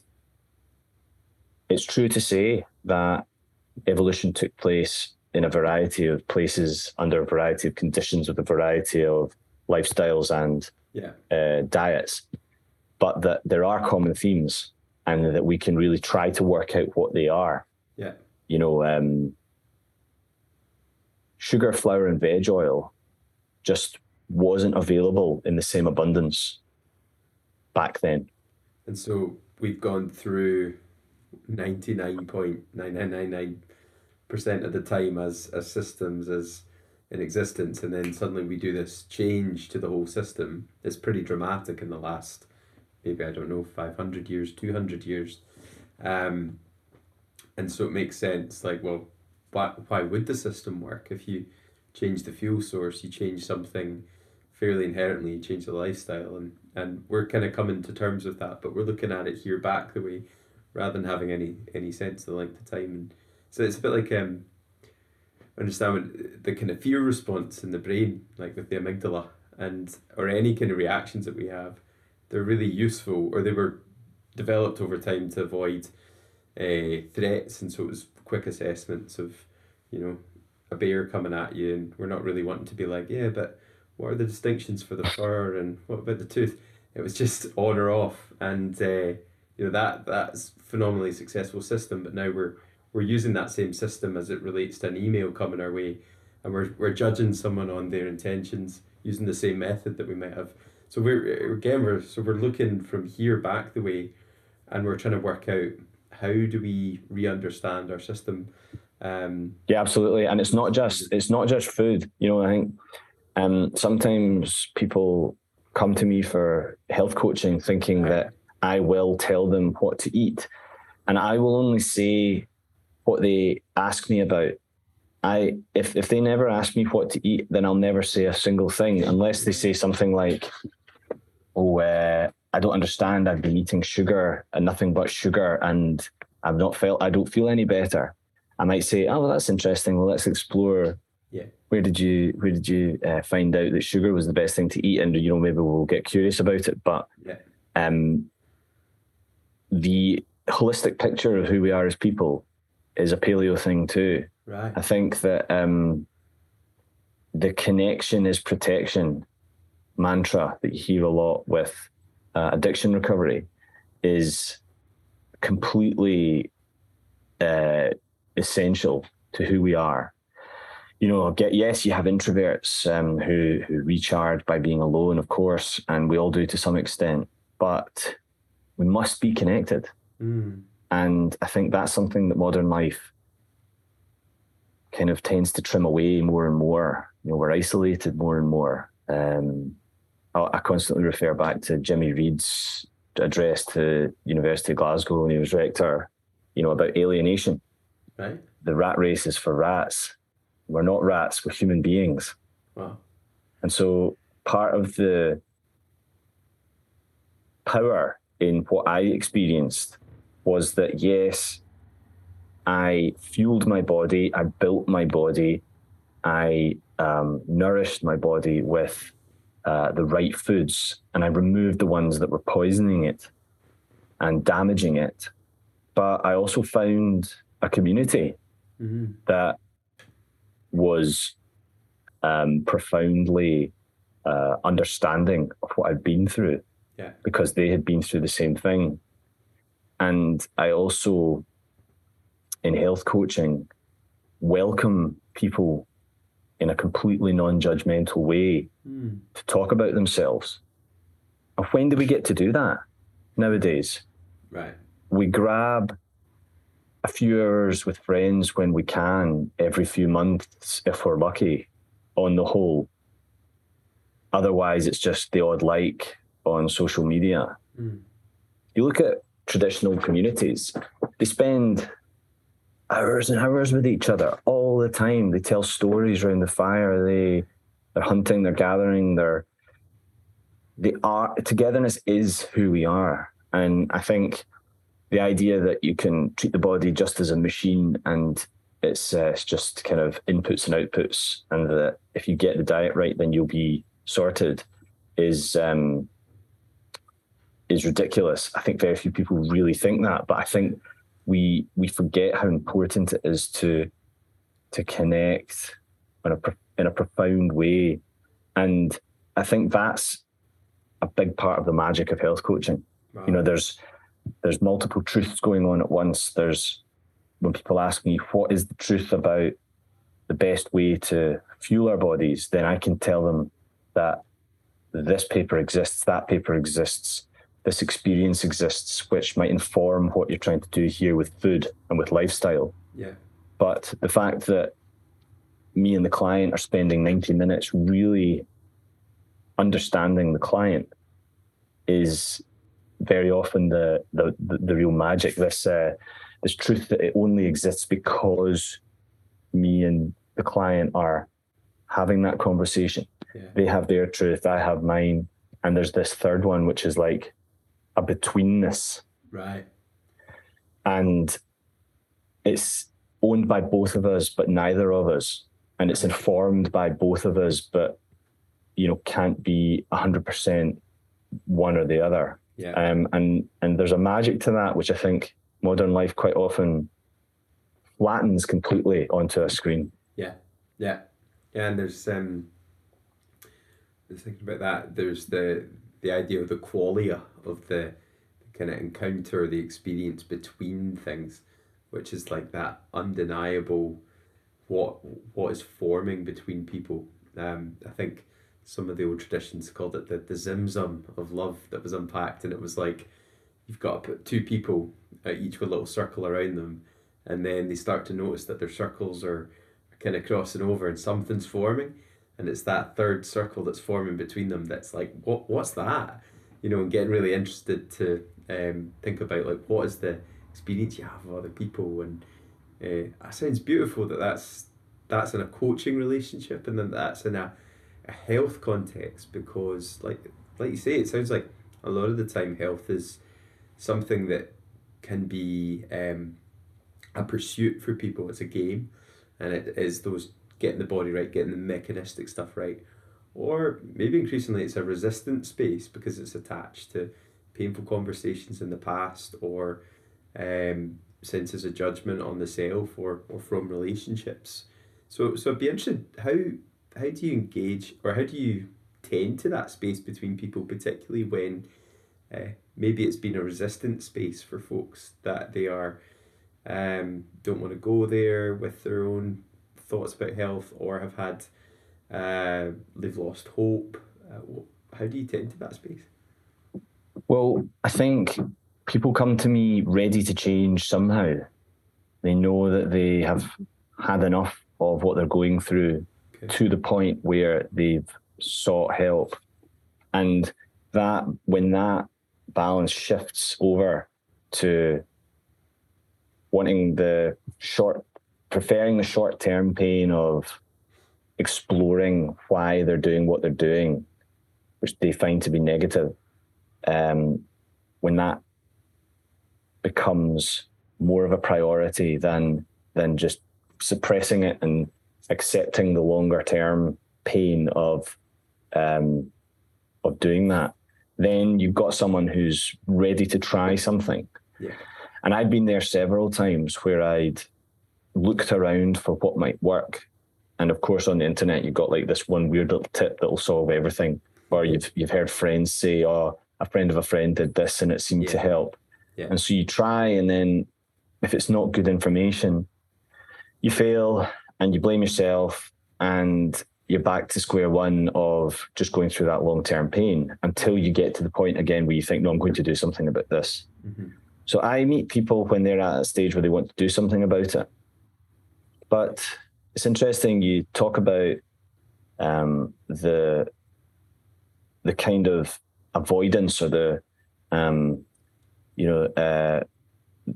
it's true to say that evolution took place in a variety of places under a variety of conditions with a variety of lifestyles and yeah. uh, diets, but that there are common themes and that we can really try to work out what they are. Yeah. You know, um, sugar, flour, and veg oil just wasn't available in the same abundance back then. And so we've gone through 99.9999% of the time as, as systems as in existence and then suddenly we do this change to the whole system it's pretty dramatic in the last maybe i don't know 500 years 200 years um, and so it makes sense like well why, why would the system work if you change the fuel source you change something fairly inherently you change the lifestyle. And and we're kind of coming to terms with that but we're looking at it here back the way rather than having any any sense of the length of time. And so it's a bit like um understand the kind of fear response in the brain, like with the amygdala, and or any kind of reactions that we have, they're really useful, or they were developed over time to avoid uh, threats, and so it was quick assessments of, you know, a bear coming at you, and we're not really wanting to be like, yeah, but what are the distinctions for the fur, and what about the tooth? It was just on or off, and uh, you know that that's phenomenally successful system. But now we're we're using that same system as it relates to an email coming our way and we're, we're judging someone on their intentions using the same method that we might have so we're again we're so we're looking from here back the way and we're trying to work out how do we re-understand our system um, yeah absolutely and it's not just it's not just food you know i think Um, sometimes people come to me for health coaching thinking that I will tell them what to eat. And I will only say what they ask me about. I if if they never ask me what to eat, then I'll never say a single thing unless they say something like, "Oh, uh, I don't understand. I've been eating sugar and nothing but sugar, and I've not felt. I don't feel any better." I might say, "Oh, well, that's interesting. Well, let's explore Yeah. where did you where did you uh, find out that sugar was the best thing to eat and you know maybe we'll get curious about it but Yeah. um the holistic picture of who we are as people is a paleo thing too Right. i think that um the connection is protection mantra that you hear a lot with uh, addiction recovery is completely uh, essential to who we are you know, get yes, you have introverts um, who who recharge by being alone, of course, and we all do to some extent. But we must be connected, Mm. and I think that's something that modern life kind of tends to trim away more and more. You know, we're isolated more and more. Um, I, I constantly refer back to Jimmy Reid's address to University of Glasgow when he was rector. You know about alienation. Right. The rat race is for rats. We're not rats. We're human beings. Wow. And so part of the power in what I experienced was that, yes, I fueled my body, I built my body, I um, nourished my body with uh, the right foods, and I removed the ones that were poisoning it and damaging it. But I also found a community Mm-hmm. that was um, profoundly uh, understanding of what I'd been through Yeah. because they had been through the same thing. And I also, in health coaching, welcome people in a completely non judgmental way Mm. to talk about themselves. And when do we get to do that nowadays? Right. we grab a few hours with friends when we can every few months if we're lucky on the whole. Otherwise it's just the odd like on social media. Mm. you look at traditional communities they spend hours and hours with each other all the time. They tell stories around the fire they they're hunting they're gathering they're they are togetherness is who we are. And i think the idea that you can treat the body just as a machine and it's, uh, it's just kind of inputs and outputs and that if you get the diet right then you'll be sorted is um, is ridiculous. I think very few people really think that, but I think we we forget how important it is to to connect in a in a profound way, and I think that's a big part of the magic of health coaching. Wow. You know, there's there's multiple truths going on at once. There's when people ask me what is the truth about the best way to fuel our bodies, then I can tell them that this paper exists, that paper exists, this experience exists, which might inform what you're trying to do here with food and with lifestyle. yeah. But the fact that me and the client are spending 90 minutes really understanding the client is very often the the, the, the real magic. This uh, this truth that it only exists because me and the client are having that conversation. Yeah. They have their truth, I have mine, and there's this third one which is like a betweenness Right. and it's owned by both of us but neither of us and it's informed by both of us but you know can't be 100% one or the other Yeah. um, and and there's a magic to that which i think modern life quite often flattens completely onto a screen Yeah, yeah, yeah. And there's um, I was thinking about that. There's the the idea of the qualia of the, kind of encounter, the experience between things, which is like that undeniable what what is forming between people. Um, I think some of the old traditions called it the the zimzum of love that was unpacked, and it was like you've got to put two people uh, each with a little circle around them, and then they start to notice that their circles are kind of crossing over and something's forming and it's that third circle that's forming between them that's like what what's that? You know and getting really interested to um, think about like what is the experience you have of other people? And uh, sounds beautiful that that's that's in a coaching relationship and then that's in a, a health context because like like you say it sounds like a lot of the time health is something that can be um, a pursuit for people it's a game and it is those getting the body right getting the mechanistic stuff right or maybe increasingly it's a resistant space because it's attached to painful conversations in the past or um, senses of judgment on the self or, or from relationships. So so I'd be interested how how do you engage or how do you tend to that space between people, particularly when uh, maybe it's been a resistant space for folks that they are um, don't want to go there with their own thoughts about health or have had uh, they've lost hope. Uh, how do you tend to that space? Well, I think people come to me ready to change somehow. They know that they have had enough of what they're going through okay. to the point where they've sought help. And that when that balance shifts over to wanting the short preferring the short term pain of exploring why they're doing what they're doing, which they find to be negative, um, when that becomes more of a priority than than just suppressing it and accepting the longer term pain of um, of doing that, then you've got someone who's ready to try something. Yeah. And I've been there several times where I'd looked around for what might work. And of course, on the internet, you've got like this one weird little tip that will solve everything. Or you've you've heard friends say, "Oh, a friend of a friend did this and it seemed yeah. to help." Yeah. And so you try, and then if it's not good information, you fail and you blame yourself, and you're back to square one of just going through that long term pain until you get to the point again where you think, no, I'm going to do something about this. Mm-hmm. So I meet people when they're at a stage where they want to do something about it. But it's interesting you talk about um, the the kind of avoidance or the um, you know uh,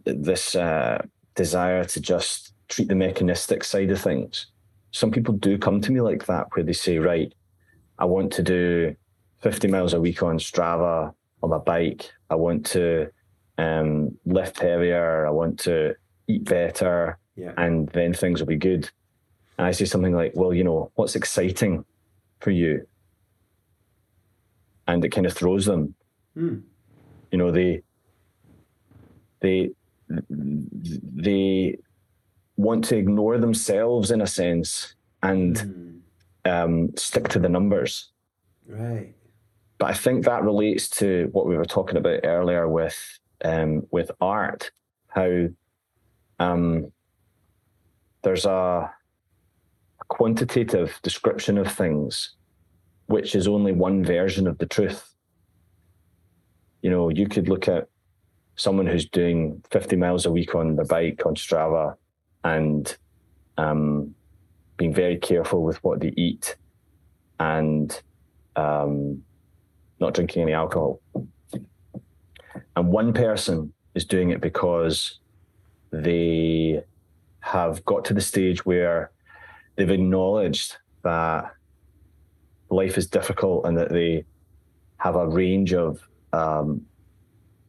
this uh, desire to just treat the mechanistic side of things. Some people do come to me like that, where they say, "Right, I want to do 50 miles a week on Strava on my bike. I want to um, lift heavier. I want to eat better, yeah. and then things will be good." And I say something like, "Well, you know, what's exciting for you?" And it kind of throws them. Mm. You know, they they they want to ignore themselves in a sense and mm. um, stick to the numbers. Right. But I think that relates to what we were talking about earlier with um, with art, how um, there's a, a quantitative description of things, which is only one version of the truth. You know, you could look at someone who's doing 50 miles a week on the bike on Strava and um, being very careful with what they eat and um, not drinking any alcohol. And one person is doing it because they have got to the stage where they've acknowledged that life is difficult and that they have a range of um,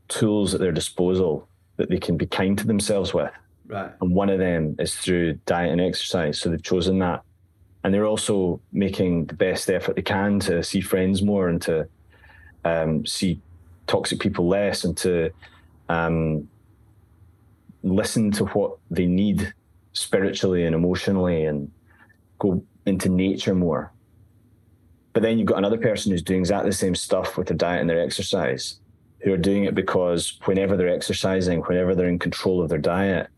tools at their disposal that they can be kind to themselves with. Right. And one of them is through diet and exercise. So they've chosen that. And they're also making the best effort they can to see friends more and to um, see toxic people less and to um, listen to what they need spiritually and emotionally and go into nature more. But then you've got another person who's doing exactly the same stuff with their diet and their exercise who are doing it because whenever they're exercising, whenever they're in control of their diet,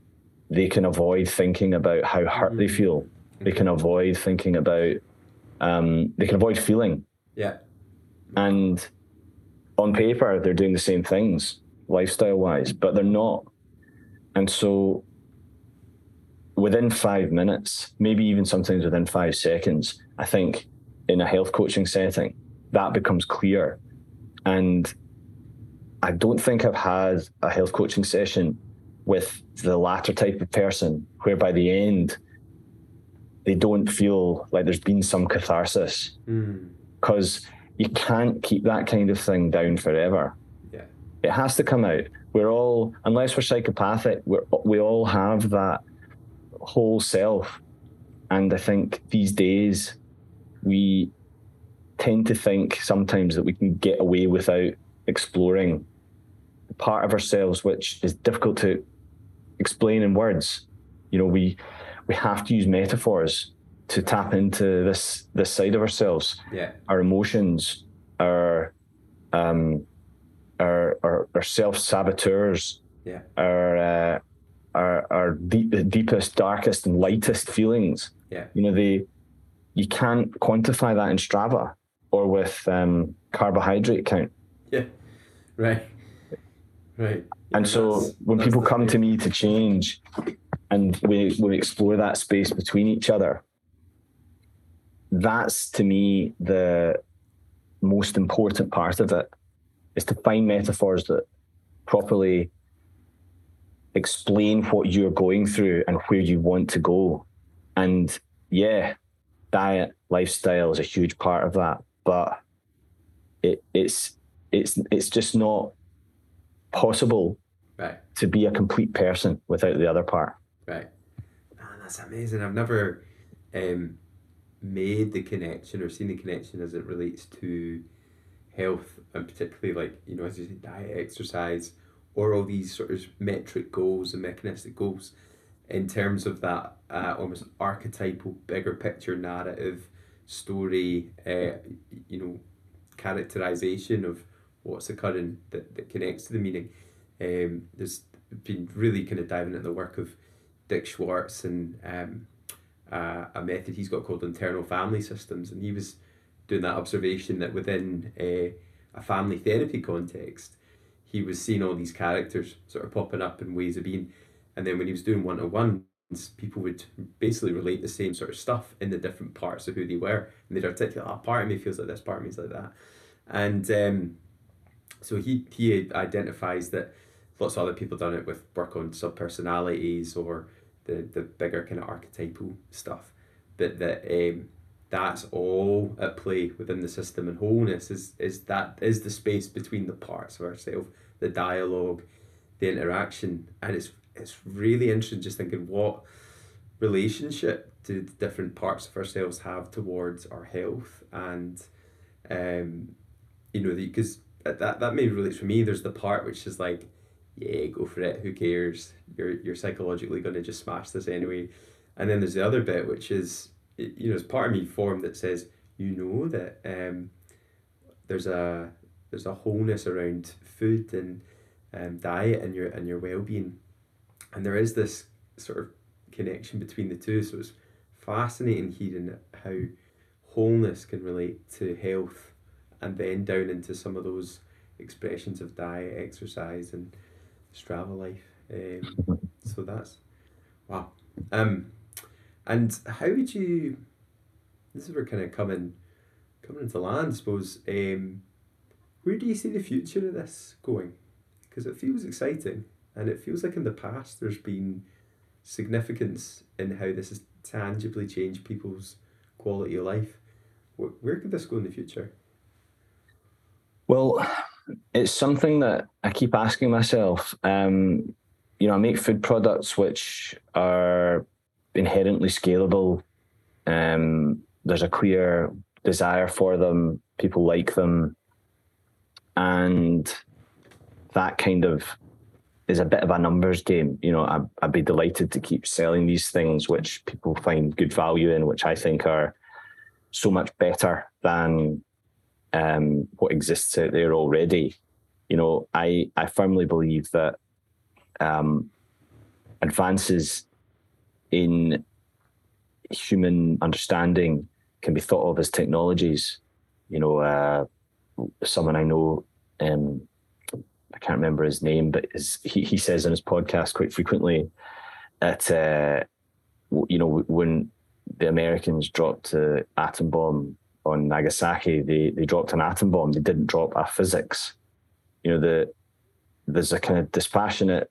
they can avoid thinking about how hurt mm-hmm. they feel. They can avoid thinking about, um, they can avoid feeling. Yeah. And on paper, they're doing the same things lifestyle wise, but they're not. And so within five minutes, maybe even sometimes within five seconds, I think in a health coaching setting, that becomes clear. And I don't think I've had a health coaching session with the latter type of person where by the end they don't feel like there's been some catharsis because mm. you can't keep that kind of thing down forever. Yeah. It has to come out. We're all, unless we're psychopathic, we're, we all have that whole self. And I think these days we tend to think sometimes that we can get away without exploring the part of ourselves which is difficult to explain in words. You know, we we have to use metaphors to tap into this this side of ourselves. Yeah. Our emotions, our um our our, our self saboteurs, yeah. our uh, our our deep, deepest, darkest, and lightest feelings. Yeah. You know, they you can't quantify that in Strava or with um, carbohydrate count. Yeah. Right. Right. Yeah, and so when people come thing. to me to change and we, we explore that space between each other, that's to me the most important part of it is to find metaphors that properly explain what you're going through and where you want to go. And yeah, diet, lifestyle is a huge part of that. But it, it's it's it's just not possible right. to be a complete person without the other part. Right. Man, that's amazing. I've never um, made the connection or seen the connection as it relates to health and particularly like, you know, as you say, diet, exercise, or all these sort of metric goals and mechanistic goals in terms of that uh, almost archetypal bigger picture narrative story uh, you know characterization of what's occurring that, that connects to the meaning. Um, there's been really kind of diving into the work of Dick Schwartz and um, uh, a method he's got called internal family systems. And he was doing that observation that within a, a family therapy context he was seeing all these characters sort of popping up in ways of being. And then when he was doing one-to-ones people would basically relate the same sort of stuff in the different parts of who they were. And they'd articulate oh, part of me feels like this part of me is like that. And um, so he he identifies that lots of other people done it with work on subpersonalities or the the bigger kind of archetypal stuff but that um, that's all at play within the system and wholeness is is that is the space between the parts of ourselves the dialogue the interaction and it's it's really interesting just thinking what relationship do different parts of ourselves have towards our health and um you know because that that maybe relates for me. There's the part which is like yeah go for it. Who cares? You're you're psychologically going to just smash this anyway. And then there's the other bit which is you know it's part of me formed that says you know that um there's a there's a wholeness around food and um, diet and your and your well-being. And there is this sort of connection between the two. So it's fascinating hearing how wholeness can relate to health and then down into some of those expressions of diet exercise and strava life um, so that's wow um and how would you this is where kind of coming coming into land I suppose um where do you see the future of this going because it feels exciting and it feels like in the past there's been significance in how this has tangibly changed people's quality of life. Where, where could this go in the future? Well, it's something that I keep asking myself. Um, you know, I make food products which are inherently scalable. Um, there's a clear desire for them. People like them, and that kind of is a bit of a numbers game. You know, I, I'd be delighted to keep selling these things which people find good value in, which I think are so much better than um, what exists out there already. You know, I I firmly believe that um, advances in human understanding can be thought of as technologies. You know, uh, someone I know um, I can't remember his name, but his, he, he says in his podcast quite frequently that, uh, you know, when the Americans dropped the atom bomb on Nagasaki, they they dropped an atom bomb. They didn't drop a physics. You know, the there's a kind of dispassionate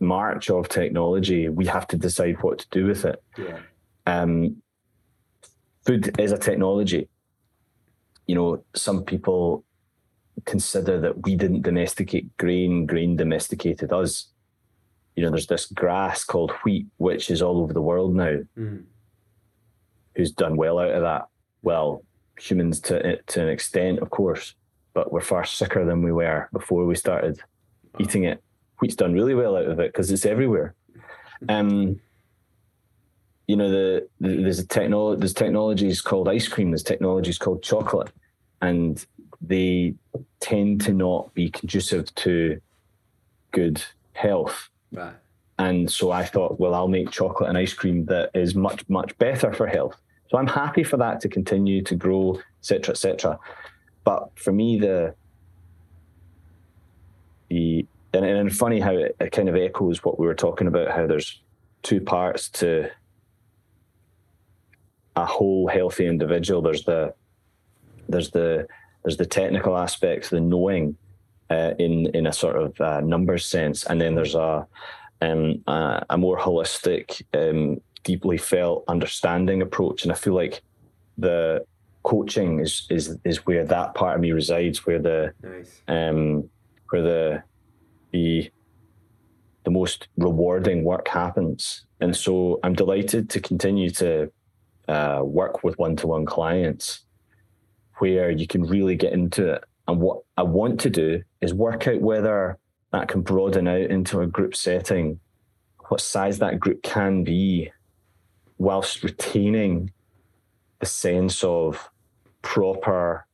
march of technology. We have to decide what to do with it. Yeah. Um, food is a technology. You know, some people consider that we didn't domesticate grain, grain domesticated us. You know, there's this grass called wheat, which is all over the world now. Mm. Who's done well out of that? Well, humans to to an extent, of course, but we're far sicker than we were before we started eating it. Wheat's done really well out of it because it's everywhere. Um, you know, the, the there's a technology there's technologies called ice cream, there's technologies called chocolate, and they tend to not be conducive to good health. Right. And so I thought, well, I'll make chocolate and ice cream that is much, much better for health. So I'm happy for that to continue to grow, etc., etc. But for me, the the and, and funny how it, it kind of echoes what we were talking about, how there's two parts to a whole healthy individual. There's the there's the there's the technical aspects, the knowing uh, in in a sort of uh, numbers sense, and then there's a um, a, a more holistic, um, deeply felt understanding approach. And I feel like the coaching is is is where that part of me resides, where the Nice. um, where the the the most rewarding work happens. And so I'm delighted to continue to uh, work with one-to-one clients where you can really get into it. And what I want to do is work out whether that can broaden out into a group setting, what size that group can be, whilst retaining the sense of proper,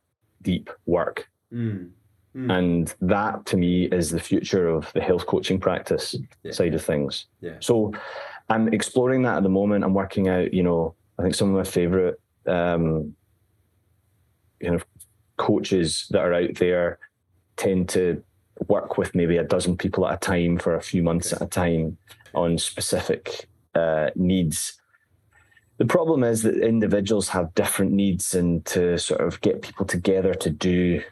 deep work. Mm. And that to me is the future of the health coaching practice Yeah. side of things. Yeah. So I'm exploring that at the moment. I'm working out, you know, I think some of my favorite um, kind of coaches that are out there tend to work with maybe a dozen people at a time for a few months Okay. at a time on specific uh, needs. The problem is that individuals have different needs, and to sort of get people together to do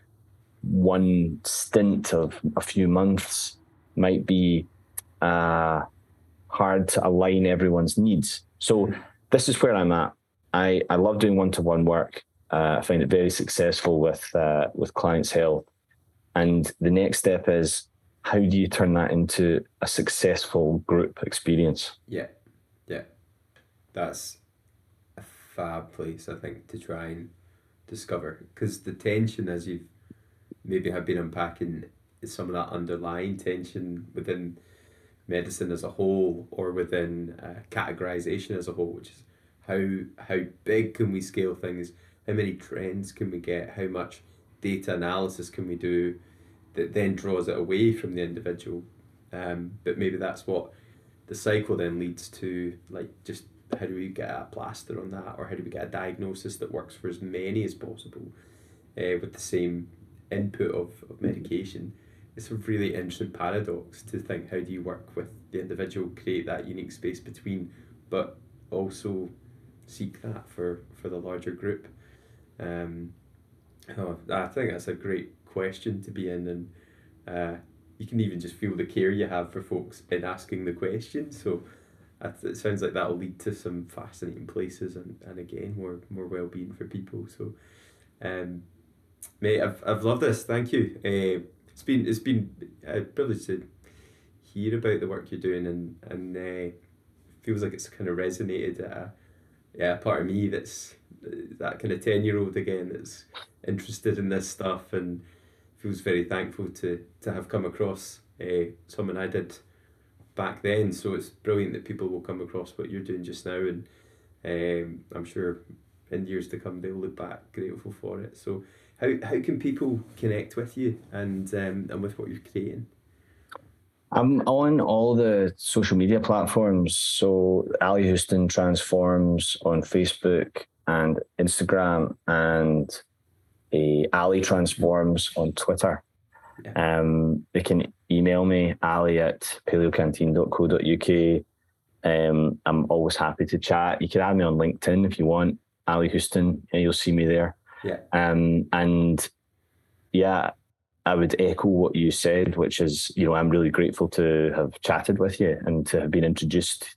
one stint of a few months might be uh, hard to align everyone's needs. So this is where I'm at. I, I love doing one to one work. Uh, I find it very successful with uh, with clients' health. And the next step is how do you turn that into a successful group experience? Yeah, yeah, that's fab place I think to try and discover. Because the tension as you've maybe have been unpacking is some of that underlying tension within medicine as a whole or within uh, categorization as a whole, which is how how big can we scale things, how many trends can we get, how much data analysis can we do that then draws it away from the individual. Um, but maybe that's what the cycle then leads to like just how do we get a plaster on that or how do we get a diagnosis that works for as many as possible uh, with the same input of, of medication it's a really interesting paradox to think how do you work with the individual create that unique space between but also seek that for for the larger group um, oh, I think that's a great question to be in and uh, you can even just feel the care you have for folks in asking the question. So it sounds like that'll lead to some fascinating places and, and again more more well being for people. So, um, mate, I've, I've loved this. Thank you. Uh, it's been it's been a privilege to hear about the work you're doing and and uh, feels like it's kind of resonated at a yeah part of me that's uh, that kind of ten year old again that's interested in this stuff and feels very thankful to to have come across uh, someone I did back then. So it's brilliant that people will come across what you're doing just now, and um, I'm sure in years to come they'll look back grateful for it. So how how can people connect with you and um, and with what you're creating? I'm on all the social media platforms. So Ally Houston Transforms on Facebook and Instagram and a Ally Transforms on Twitter. Um, they can email me, ali at paleocanteen.co.uk. Um, I'm always happy to chat. You can add me on LinkedIn if you want, Ally Houston, and you'll see me there. Yeah. Um, and yeah, I would echo what you said, which is, you know, I'm really grateful to have chatted with you and to have been introduced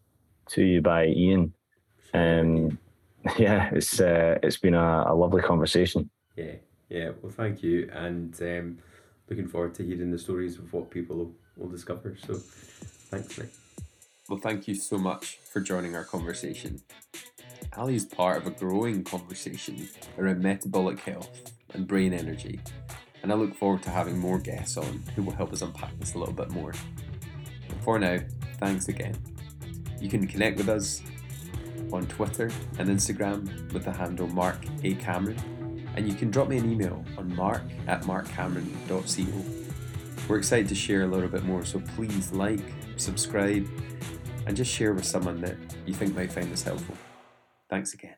to you by Iain. Um, yeah, it's uh, it's been a, a lovely conversation. Yeah, yeah. Well, thank you, and um, looking forward to hearing the stories of what people will, discover. So, thanks, Nick. Well, thank you so much for joining our conversation. Ally is part of a growing conversation around metabolic health and brain energy, and I look forward to having more guests on who will help us unpack this a little bit more. But for now, thanks again. You can connect with us on Twitter and Instagram with the handle Mark A. Cameron, and you can drop me an email on mark at markcameron.co. We're excited to share a little bit more, so please like, subscribe, and just share with someone that you think might find this helpful. Thanks again.